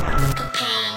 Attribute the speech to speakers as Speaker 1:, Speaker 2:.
Speaker 1: Cocaine.